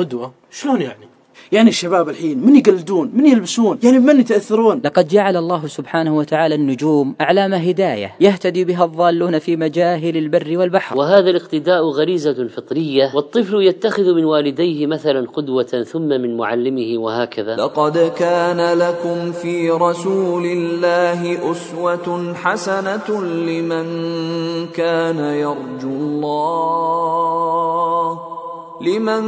قدوة شلون يعني؟ يعني الشباب الحين من يقلدون؟ من يلبسون؟ يعني بمن يتأثرون؟ لقد جعل الله سبحانه وتعالى النجوم أعلام هداية يهتدي بها الضالون في مجاهل البر والبحر. وهذا الاقتداء غريزة فطرية والطفل يتخذ من والديه مثلا قدوة ثم من معلمه وهكذا. لقد كان لكم في رسول الله أسوة حسنة لمن كان يرجو الله. لمن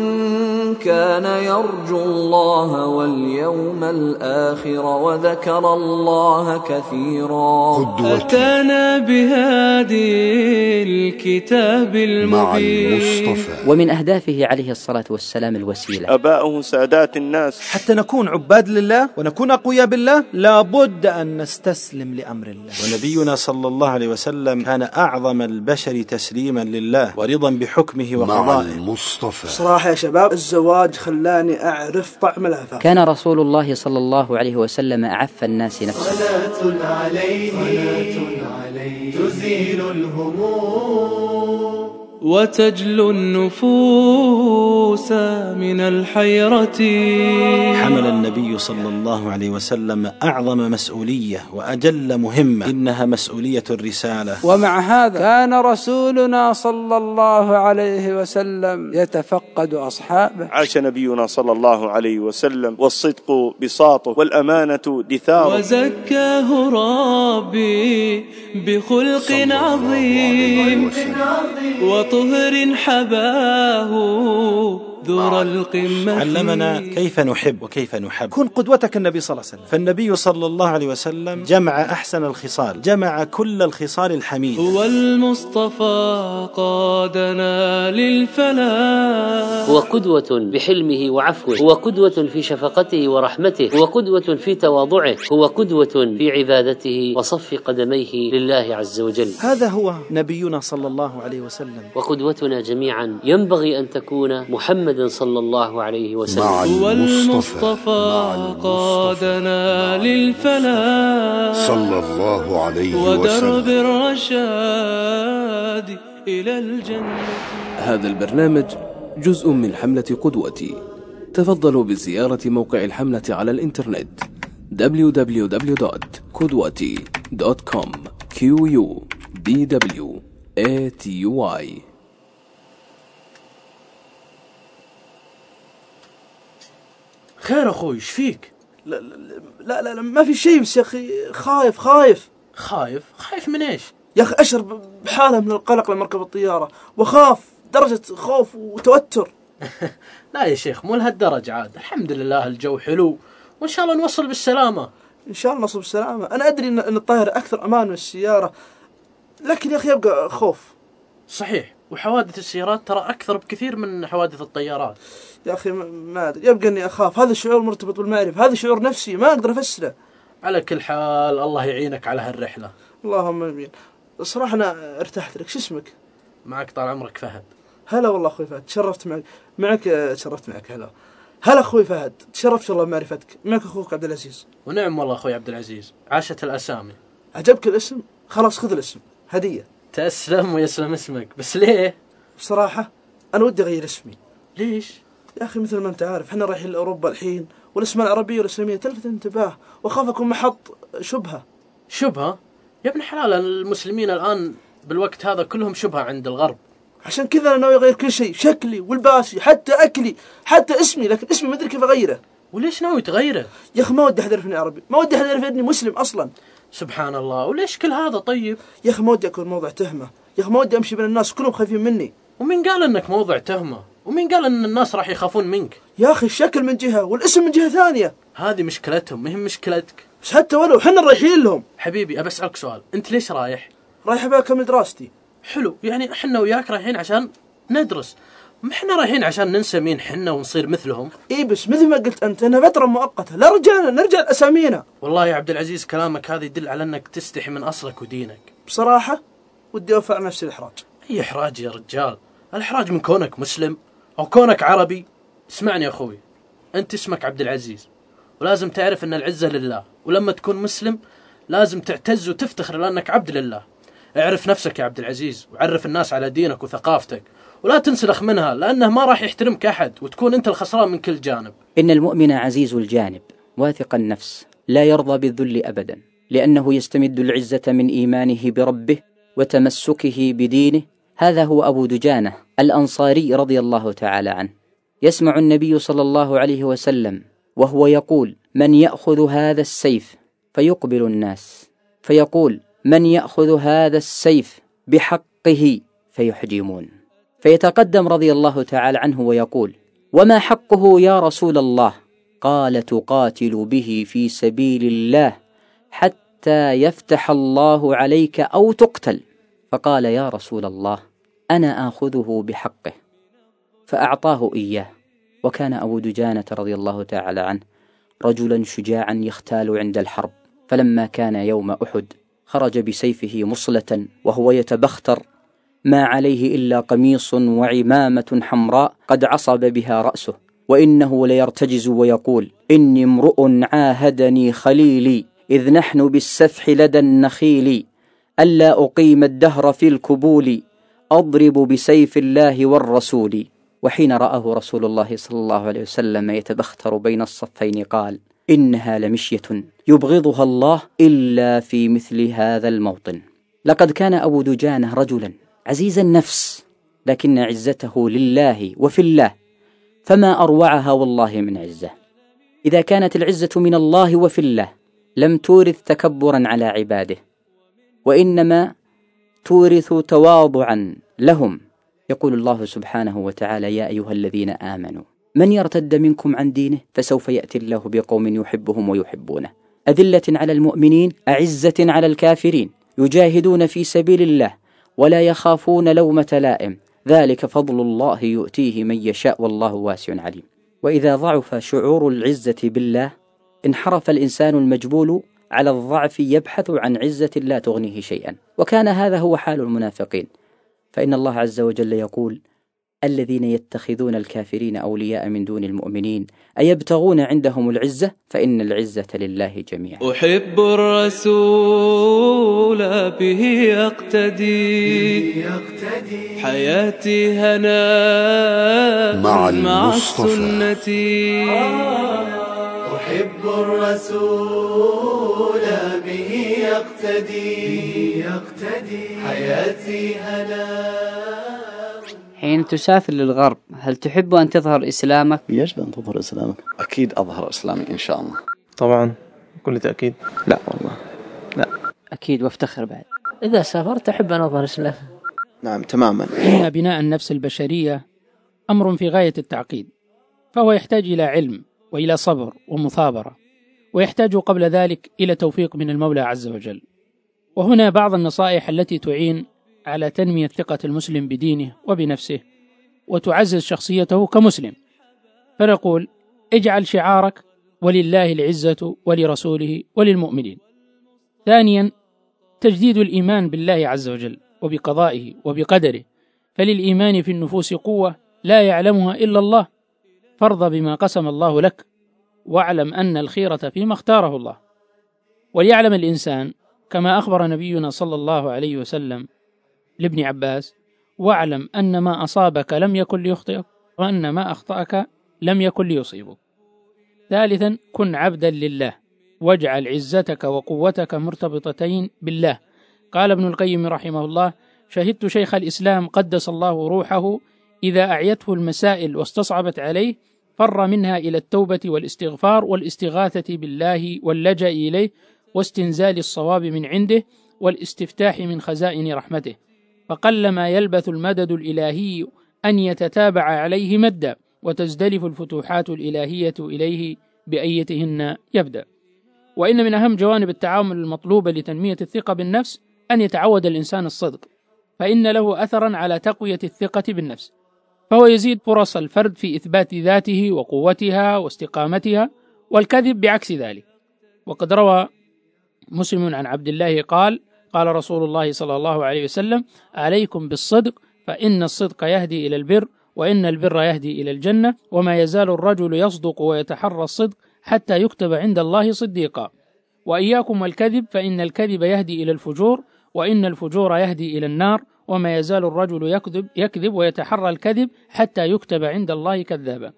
كان يرجو الله واليوم الآخر وذكر الله كثيرا. أتانا بهادي الكتاب مع المبين. المصطفى ومن أهدافه عليه الصلاة والسلام الوسيلة. أباؤه سادات الناس. حتى نكون عباد لله ونكون أقوياء بالله لابد أن نستسلم لأمر الله. ونبينا صلى الله عليه وسلم كان أعظم البشر تسليما لله ورضا بحكمه مع وقضائه. المصطفى صراحة يا شباب الزواج خلاني أعرف طعم العفاف كان رسول الله صلى الله عليه وسلم أعف الناس نفسا صلاة عليه تزيل الهموم. وتجلو النفوس من الحيرة. حمل النبي صلى الله عليه وسلم أعظم مسؤولية وأجل مهمة إنها مسؤولية الرسالة. ومع هذا كان رسولنا صلى الله عليه وسلم يتفقد أصحابه. عاش نبينا صلى الله عليه وسلم والصدق بساطه والأمانة دثاره. وزكاه ربي بخلق عظيم. وطهر حباه ذر القمة علمنا كيف نحب وكيف نحب. كن قدوتك النبي صلى الله عليه وسلم. فالنبي صلى الله عليه وسلم جمع أحسن الخصال جمع كل الخصال الحميدة هو المصطفى قادنا للفلاح. هو قدوة بحلمه وعفوه هو قدوة في شفقته ورحمته هو قدوة في تواضعه هو قدوة في عبادته وصف قدميه لله عز وجل. هذا هو نبينا صلى الله عليه وسلم. وقدوتنا جميعا ينبغي أن تكون محمدا صلى الله عليه وسلم. هو المصطفى قادنا للفلاح. صلى الله عليه ودرب وسلم الرشاد إلى الجنة. هذا البرنامج جزء من حملة قدوتي. تفضلوا بزيارة موقع الحملة على الإنترنت www.kudwati.com q u d w a t y. خير أخوي إيش فيك؟ لا لا, لا, لا, ما في شيء بس يا أخي خايف خايف. خايف؟ خايف من إيش؟ يا أخي أشعر ب- بحالة من القلق لما أركب الطيارة وخاف درجة خوف وتوتر. لا يا شيخ مو لهالدرجة عاد. الحمد لله الجو حلو وإن شاء الله نوصل بالسلامة. إن شاء الله نصل بالسلامة. أنا أدري إن إن الطائرة أكثر أمان من السيارة لكن يا أخي يبقى خوف. صحيح. وحوادث السيارات ترى أكثر بكثير من حوادث الطيارات. يا أخي ما- أدري. يبقى إني أخاف. هذا الشعور مرتبط بالمعرفة. هذا شعور نفسي. ما أقدر أفسره. على كل حال الله يعينك على هالرحلة. اللهم آمين. صراحة أنا ارتحت لك. شو اسمك؟ معك طال عمرك فهد. هلا والله أخوي فهد. تشرفت معك. معك تشرفت معك. هلا. هلا أخوي فهد. تشرفت والله بمعرفتك. معك أخوك عبد العزيز. ونعم والله أخوي عبد العزيز. عاشت الأسامي. عجبك الاسم؟ خلاص خذ الاسم. هدية. تسلم ويسلم اسمك. بس ليه؟ بصراحة أنا ودي أغير اسمي. ليش؟ يا أخي مثل ما أنت عارف إحنا رايحين لأوروبا الحين والأسماء العربية والإسلامية تلفت الانتباه وأخاف أكون محط شبهة. شبهة؟ يا ابن حلال المسلمين الآن بالوقت هذا كلهم شبهة عند الغرب. عشان كذا أنا ناوي أغير كل شيء شكلي ولباسي حتى أكلي حتى اسمي لكن اسمي ما أدري كيف أغيره. وليش ناوي تغيره؟ يا أخي ما ودي أحد يعرفني عربي ما ودي أحد يعرف إني مسلم أصلا. سبحان الله وليش كل هذا طيب؟ يا أخي ما ودي أكون موضع تهمة يا أخي ما ودي أمشي بين الناس كلهم خايفين مني. ومين قال إنك موضع تهمة؟ ومين قال إن الناس راح يخافون منك؟ يا أخي الشكل من جهة والاسم من جهة ثانية. هذه مشكلتهم مهم مشكلتك. بس حتى ولو حنا رايحين لهم. حبيبي ابى أسألك سؤال أنت ليش رايح؟ رايح أبغى أكمل دراستي. حلو يعني إحنا وياك رايحين عشان ندرس. ما إحنا رايحين عشان ننسى مين حنا ونصير مثلهم. إي بس مثل ما قلت أنت أنها فترة مؤقتة. لا رجعنا نرجع لأسامينا. والله يا عبد العزيز كلامك هذا يدل على إنك تستحي من أصلك ودينك. بصراحة ودي أوفى عن نفسي الإحراج. أي إحراج يا رجال؟ الإحراج من كونك مسلم أو كونك عربي؟ اسمعني يا أخوي. أنت اسمك عبد العزيز ولازم تعرف إن العزة لله. ولما تكون مسلم لازم تعتز وتفتخر لأنك عبد لله. اعرف نفسك يا عبد العزيز وعرف الناس على دينك وثقافتك. ولا تنسلخ منها لأنه ما راح يحترمك أحد وتكون أنت الخسران من كل جانب. إن المؤمن عزيز الجانب واثق النفس لا يرضى بالذل أبدا لأنه يستمد العزة من إيمانه بربه وتمسكه بدينه. هذا هو أبو دجانة الأنصاري رضي الله تعالى عنه. يسمع النبي صلى الله عليه وسلم وهو يقول من يأخذ هذا السيف فيقبل الناس. فيقول من يأخذ هذا السيف بحقه فيحجمون. فيتقدم رضي الله تعالى عنه ويقول وما حقه يا رسول الله؟ قال تقاتل به في سبيل الله حتى يفتح الله عليك أو تقتل. فقال يا رسول الله أنا آخذه بحقه. فأعطاه إياه وكان أبو دجانة رضي الله تعالى عنه رجلا شجاعا يختال عند الحرب فلما كان يوم أحد خرج بسيفه مصلة وهو يتبختر ما عليه إلا قميص وعمامة حمراء قد عصب بها رأسه وإنه ليرتجز ويقول إني امرؤ عاهدني خليلي إذ نحن بالسفح لدى النخيل ألا أقيم الدهر في الكبول أضرب بسيف الله والرسول. وحين رآه رسول الله صلى الله عليه وسلم يتبختر بين الصفين قال إنها لمشية يبغضها الله إلا في مثل هذا الموطن. لقد كان أبو دجانة رجلا عزيز النفس لكن عزته لله وفي الله فما أروعها والله من عزة. إذا كانت العزة من الله وفي الله لم تورث تكبرا على عباده وإنما تورث تواضعا لهم. يقول الله سبحانه وتعالى يا أيها الذين آمنوا من يرتد منكم عن دينه فسوف يأتي الله بقوم يحبهم ويحبونه. أذلة على المؤمنين أعزة على الكافرين يجاهدون في سبيل الله ولا يخافون لومة لائم. ذلك فضل الله يؤتيه من يشاء والله واسع عليم. وإذا ضعف شعور العزة بالله انحرف الإنسان المجبول على الضعف يبحث عن عزة لا تغنيه شيئا. وكان هذا هو حال المنافقين. فإن الله عز وجل يقول الذين يتخذون الكافرين أولياء من دون المؤمنين أيبتغون عندهم العزة؟ فإن العزة لله جميعا. أحب الرسول به اقتدي حياتي هنا مع مع المصطفى. السنة أحب الرسول به يقتدي يقتدي. حياتي هنا حين تسافر للغرب هل تحب أن تظهر إسلامك؟ يجب أن تظهر إسلامك. أكيد أظهر إسلامي إن شاء الله. طبعا بكل تأكيد. لا والله. لا. أكيد وافتخر بعد. إذا سافرت أحب أن أظهر إسلام نعم تماما. إن بناء النفس البشرية أمر في غاية التعقيد فهو يحتاج إلى علم وإلى صبر ومثابرة ويحتاج قبل ذلك إلى توفيق من المولى عز وجل. وهنا بعض النصائح التي تعين على تنمية ثقة المسلم بدينه وبنفسه وتعزز شخصيته كمسلم. فنقول اجعل شعارك ولله العزة ولرسوله وللمؤمنين. ثانيا تجديد الإيمان بالله عز وجل وبقضائه وبقدره. فللإيمان في النفوس قوة لا يعلمها إلا الله. فارض بما قسم الله لك واعلم أن الخيرة فيما اختاره الله. وليعلم الإنسان كما أخبر نبينا صلى الله عليه وسلم لابن عباس واعلم أن ما أصابك لم يكن ليخطئك وأن ما أخطأك لم يكن ليصيبك. ثالثا كن عبدا لله واجعل عزتك وقوتك مرتبطتين بالله. قال ابن القيم رحمه الله شهدت شيخ الإسلام قدس الله روحه إذا أعيته المسائل واستصعبت عليه فر منها إلى التوبة والاستغفار والاستغاثة بالله واللجأ إليه واستنزال الصواب من عنده والاستفتاح من خزائن رحمته. فقلما يلبث المدد الإلهي أن يتتابع عليه مدا وتزدلف الفتوحات الإلهية إليه بأيتهن يبدأ. وإن من أهم جوانب التعامل المطلوبة لتنمية الثقة بالنفس أن يتعود الإنسان الصدق فإن له أثرا على تقوية الثقة بالنفس. فهو يزيد فرص الفرد في إثبات ذاته وقوتها واستقامتها والكذب بعكس ذلك. وقد روى مسلم عن عبد الله قال قال رسول الله صلى الله عليه وسلم عليكم بالصدق فإن الصدق يهدي إلى البر وإن البر يهدي إلى الجنة وما يزال الرجل يصدق ويتحرى الصدق حتى يكتب عند الله صديقا. وإياكم والكذب فإن الكذب يهدي إلى الفجور وإن الفجور يهدي إلى النار وما يزال الرجل يكذب يكذب ويتحرى الكذب حتى يكتب عند الله كذابا.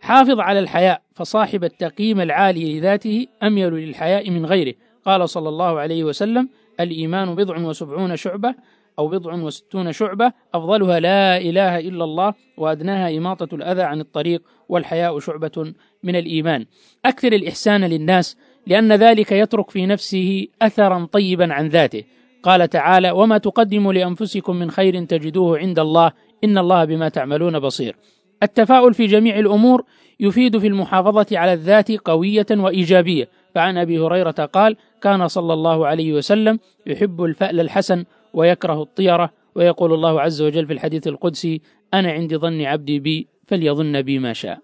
حافظ على الحياء فصاحب التقييم العالي لذاته أميل للحياء من غيره. قال صلى الله عليه وسلم الإيمان بضع وسبعون شعبة أو بضع وستون شعبة أفضلها لا إله إلا الله وأدناها إماطة الأذى عن الطريق والحياء شعبة من الإيمان. أكثر الإحسان للناس لأن ذلك يترك في نفسه أثرا طيبا عن ذاته. قال تعالى وما تقدموا لأنفسكم من خير تجدوه عند الله إن الله بما تعملون بصير. التفاؤل في جميع الأمور يفيد في المحافظة على الذات قوية وإيجابية. فعن أبي هريرة قال كان صلى الله عليه وسلم يحب الفأل الحسن ويكره الطيرة ويقول الله عز وجل في الحديث القدسي أنا عند ظن عبدي بي فليظن بي ما شاء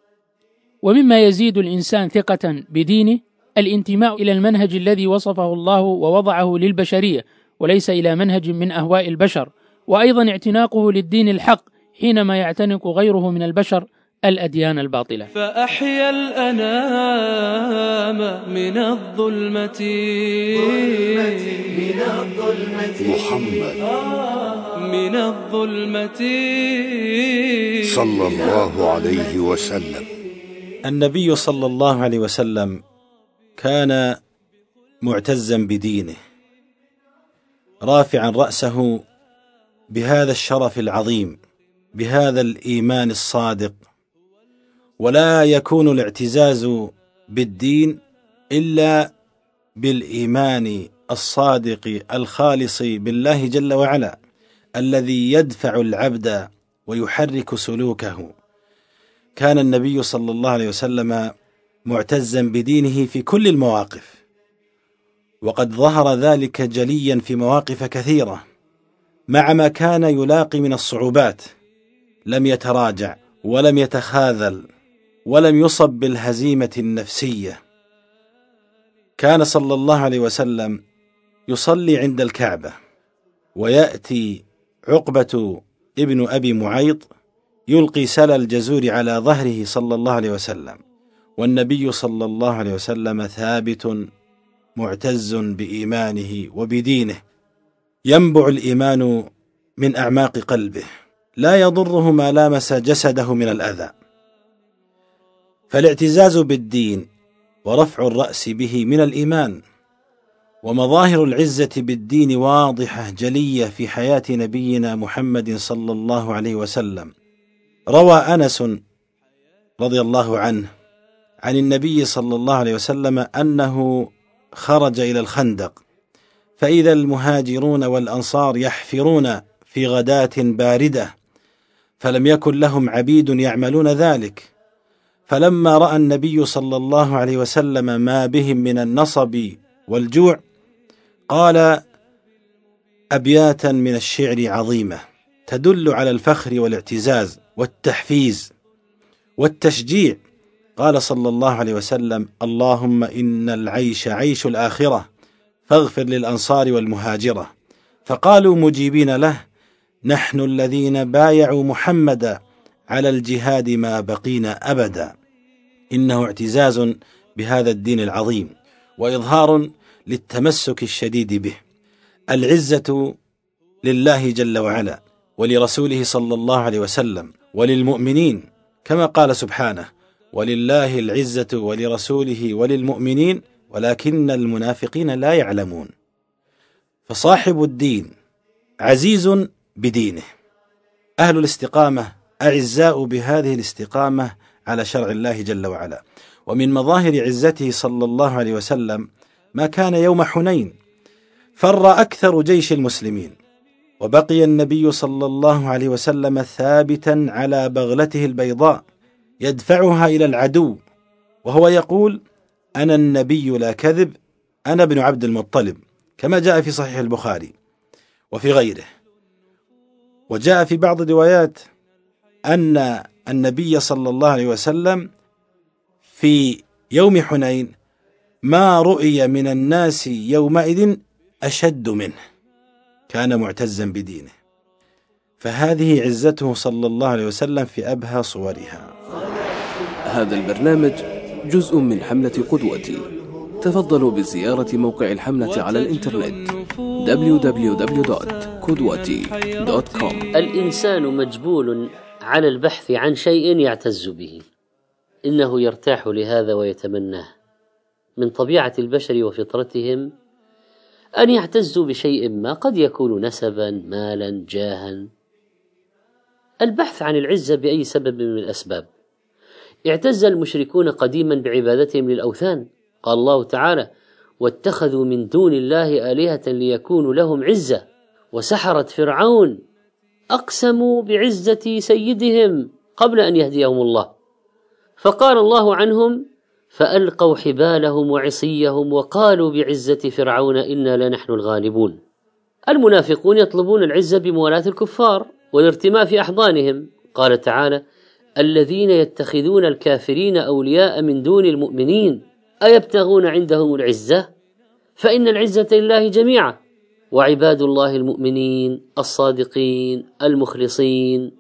ومما يزيد الإنسان ثقة بدينه الانتماء إلى المنهج الذي وصفه الله ووضعه للبشرية وليس إلى منهج من أهواء البشر. وأيضا اعتناقه للدين الحق حينما يعتنق غيره من البشر الأديان الباطلة. فأحيا الأنام من الظلمة. من الظلمة. محمد. من الظلمة. صلى الله عليه وسلم. النبي صلى الله عليه وسلم كان معتزا بدينه رافعا رأسه بهذا الشرف العظيم بهذا الإيمان الصادق. ولا يكون الاعتزاز بالدين إلا بالإيمان الصادق الخالص بالله جل وعلا الذي يدفع العبد ويحرك سلوكه. كان النبي صلى الله عليه وسلم معتزا بدينه في كل المواقف وقد ظهر ذلك جليا في مواقف كثيرة. مع ما كان يلاقي من الصعوبات لم يتراجع ولم يتخاذل. ولم يصب بالهزيمة النفسية. كان صلى الله عليه وسلم يصلي عند الكعبة ويأتي عقبة ابن أبي معيط يلقي سل الجزور على ظهره صلى الله عليه وسلم والنبي صلى الله عليه وسلم ثابت معتز بإيمانه وبدينه. ينبع الإيمان من أعماق قلبه لا يضره ما لامس جسده من الأذى. فالاعتزاز بالدين ورفع الرأس به من الإيمان ومظاهر العزة بالدين واضحة جلية في حياة نبينا محمد صلى الله عليه وسلم. روى أنس رضي الله عنه عن النبي صلى الله عليه وسلم أنه خرج إلى الخندق فإذا المهاجرون والأنصار يحفرون في غداة باردة فلم يكن لهم عبيد يعملون ذلك. فلما رأى النبي صلى الله عليه وسلم ما بهم من النصب والجوع قال أبياتا من الشعر عظيمة تدل على الفخر والاعتزاز والتحفيز والتشجيع. قال صلى الله عليه وسلم اللهم إن العيش عيش الآخرة فاغفر للأنصار والمهاجرة. فقالوا مجيبين له نحن الذين بايعوا محمدا على الجهاد ما بقينا أبدا. إنه اعتزاز بهذا الدين العظيم وإظهار للتمسك الشديد به. العزة لله جل وعلا ولرسوله صلى الله عليه وسلم وللمؤمنين كما قال سبحانه ولله العزة ولرسوله وللمؤمنين ولكن المنافقين لا يعلمون فصاحب الدين عزيز بدينه. أهل الاستقامة أعزاء بهذه الاستقامة على شرع الله جل وعلا. ومن مظاهر عزته صلى الله عليه وسلم ما كان يوم حنين فر أكثر جيش المسلمين وبقي النبي صلى الله عليه وسلم ثابتا على بغلته البيضاء يدفعها إلى العدو وهو يقول أنا النبي لا كذب أنا ابن عبد المطلب كما جاء في صحيح البخاري وفي غيره. وجاء في بعض الروايات أن النبي صلى الله عليه وسلم في يوم حنين ما رؤي من الناس يومئذ أشد منه كان معتزا بدينه. فهذه عزته صلى الله عليه وسلم في أبهى صورها. هذا البرنامج جزء من حملة قدوتي. تفضلوا بزيارة موقع الحملة على الإنترنت كوم الإنسان مجبول على البحث عن شيء يعتز به. إنه يرتاح لهذا ويتمناه. من طبيعة البشر وفطرتهم أن يعتزوا بشيء ما قد يكون نسبا مالا جاها. البحث عن العزة بأي سبب من الأسباب. اعتز المشركون قديما بعبادتهم للأوثان. قال الله تعالى واتخذوا من دون الله آلهة ليكونوا لهم عزة. وسحرة فرعون أقسموا بعزة سيدهم قبل أن يهديهم الله. فقال الله عنهم فألقوا حبالهم وعصيهم وقالوا بعزة فرعون إنا لنحن الغالبون. المنافقون يطلبون العزة بموالاة الكفار والارتماء في أحضانهم. قال تعالى الذين يتخذون الكافرين أولياء من دون المؤمنين أيبتغون عندهم العزة؟ فإن العزة لله جميعا. وعباد الله المؤمنين الصادقين المخلصين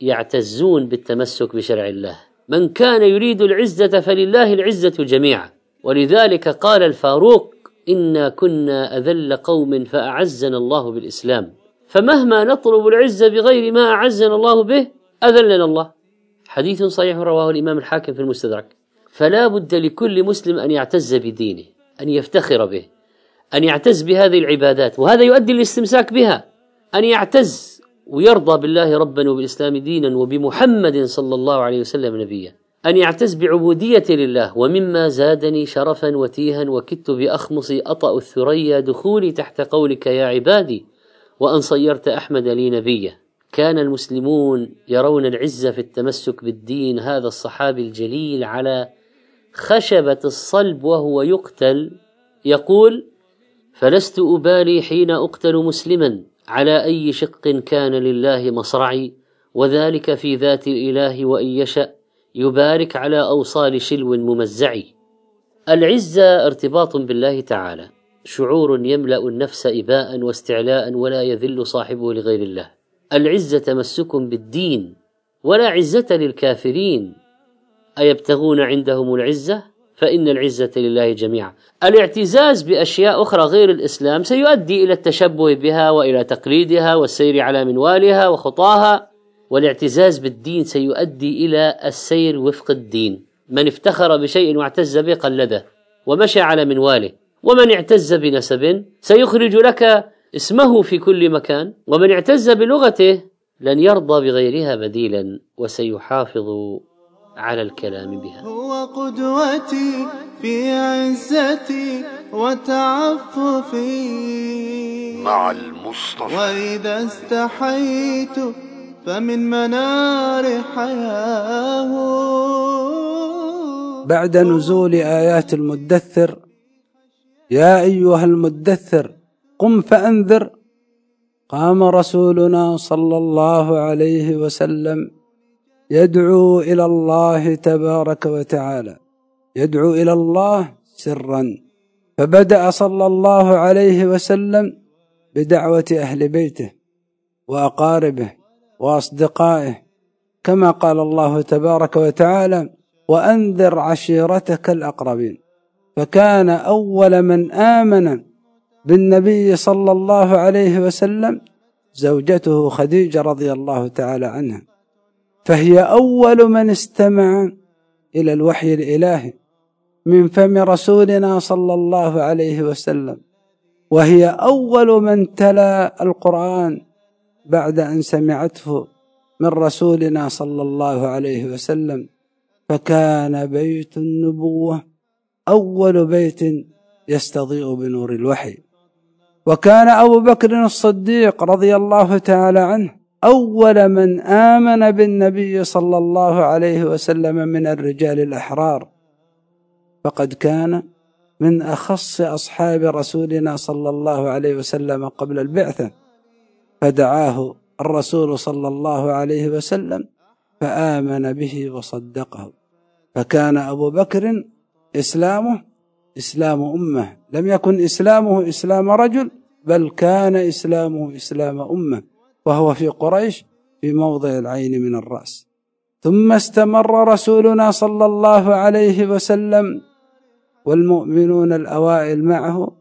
يعتزون بالتمسك بشرع الله. من كان يريد العزة فلله العزة جميعا. ولذلك قال الفاروق إنا كنا أذل قوم فأعزنا الله بالإسلام. فمهما نطلب العزة بغير ما أعزنا الله به أذلنا الله. حديث صحيح رواه الإمام الحاكم في المستدرك. فلا بد لكل مسلم أن يعتز بدينه أن يفتخر به. أن يعتز بهذه العبادات وهذا يؤدي الاستمساك بها. أن يعتز ويرضى بالله ربا وبالإسلام دينا وبمحمد صلى الله عليه وسلم نبيا. أن يعتز بعبودية لله ومما زادني شرفا وتيها وكدت بأخمصي أطأ الثريا دخولي تحت قولك يا عبادي وأن صيرت أحمد لي نبيا. كان المسلمون يرون العزة في التمسك بالدين هذا الصحابي الجليل على خشبة الصلب وهو يقتل يقول فلست أبالي حين أقتل مسلما على أي شق كان لله مصرعي وذلك في ذات الإله وإن يشأ يبارك على أوصال شلو ممزع العزة ارتباط بالله تعالى. شعور يملأ النفس إباء واستعلاء ولا يذل صاحبه لغير الله. العزة تمسك بالدين ولا عزة للكافرين. أيبتغون عندهم العزة؟ فإن العزة لله جميعا. الاعتزاز بأشياء أخرى غير الإسلام سيؤدي إلى التشبه بها وإلى تقليدها والسير على منوالها وخطاها والاعتزاز بالدين سيؤدي إلى السير وفق الدين. من افتخر بشيء واعتز به قلده ومشى على منواله ومن اعتز بنسب سيخرج لك اسمه في كل مكان ومن اعتز بلغته لن يرضى بغيرها بديلا وسيحافظ على الكلام بها. هو قدوتي في عزتي وتعففي. مع المصطفى. وإذا استحيت فمن منار حياه. بعد نزول آيات المدثر يا أيها المدثر قم فأنذر قام رسولنا صلى الله عليه وسلم. يدعو إلى الله تبارك وتعالى. يدعو إلى الله سرا. فبدأ صلى الله عليه وسلم بدعوة أهل بيته وأقاربه وأصدقائه. كما قال الله تبارك وتعالى وأنذر عشيرتك الأقربين. فكان أول من آمن بالنبي صلى الله عليه وسلم زوجته خديجة رضي الله تعالى عنها. فهي أول من استمع إلى الوحي الإلهي من فم رسولنا صلى الله عليه وسلم. وهي أول من تلا القرآن بعد أن سمعته من رسولنا صلى الله عليه وسلم. فكان بيت النبوة أول بيت يستضيء بنور الوحي. وكان أبو بكر الصديق رضي الله تعالى عنه أول من آمن بالنبي صلى الله عليه وسلم من الرجال الأحرار. فقد كان من أخص أصحاب رسولنا صلى الله عليه وسلم قبل البعثة. فدعاه الرسول صلى الله عليه وسلم فآمن به وصدقه. فكان أبو بكر إسلامه إسلام أمة. لم يكن إسلامه إسلام رجل بل كان إسلامه إسلام أمة. وهو في قريش في موضع العين من الرأس. ثم استمر رسولنا صلى الله عليه وسلم والمؤمنون الأوائل معه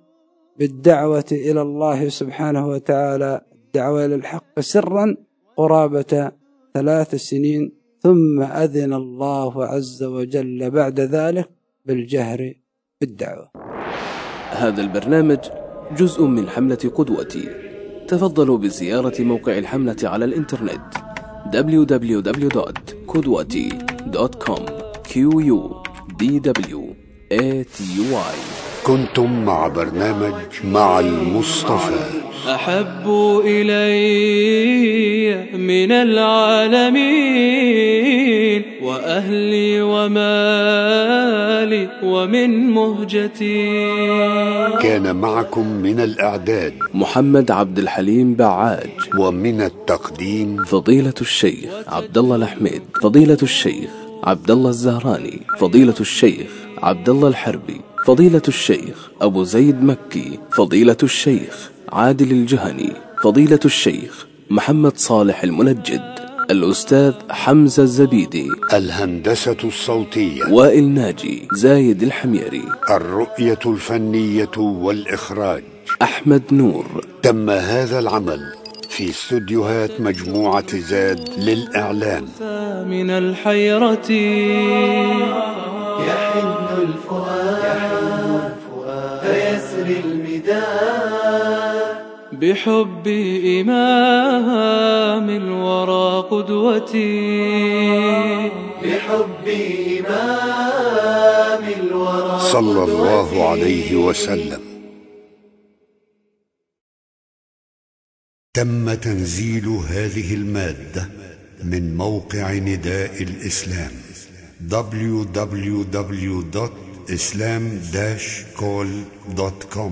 بالدعوة إلى الله سبحانه وتعالى بالدعوة إلى الحق سرا قرابة ثلاث سنين. ثم أذن الله عز وجل بعد ذلك بالجهر بالدعوة. هذا البرنامج جزء من حملة قدوتي. تفضلوا بزيارة موقع الحملة على الإنترنت www.kudwati.com q u d w a t y. كنتم مع برنامج مع المصطفى. أحب إلي من العالمين وأهلي ومالي ومن مهجتي. كان معكم من الإعداد. محمد عبد الحليم بعاج ومن التقديم. فضيلة الشيخ عبد الله الحميد فضيلة الشيخ عبد الله الزهراني. فضيلة الشيخ عبد الله الحربي. فضيلة الشيخ أبو زيد مكي فضيلة الشيخ عادل الجهني فضيلة الشيخ محمد صالح المنجد الأستاذ حمزة الزبيدي. الهندسة الصوتية. وائل ناجي زايد الحميري. الرؤية الفنية والإخراج. أحمد نور. تم هذا العمل في استوديوهات مجموعة زاد للإعلام. من الحيرة يحن الفؤاد. بحب إمام الورى قدوتي. بحب إمام الورى صلى الله عليه وسلم. تم تنزيل هذه المادة من موقع نداء الإسلام www.islam-call.com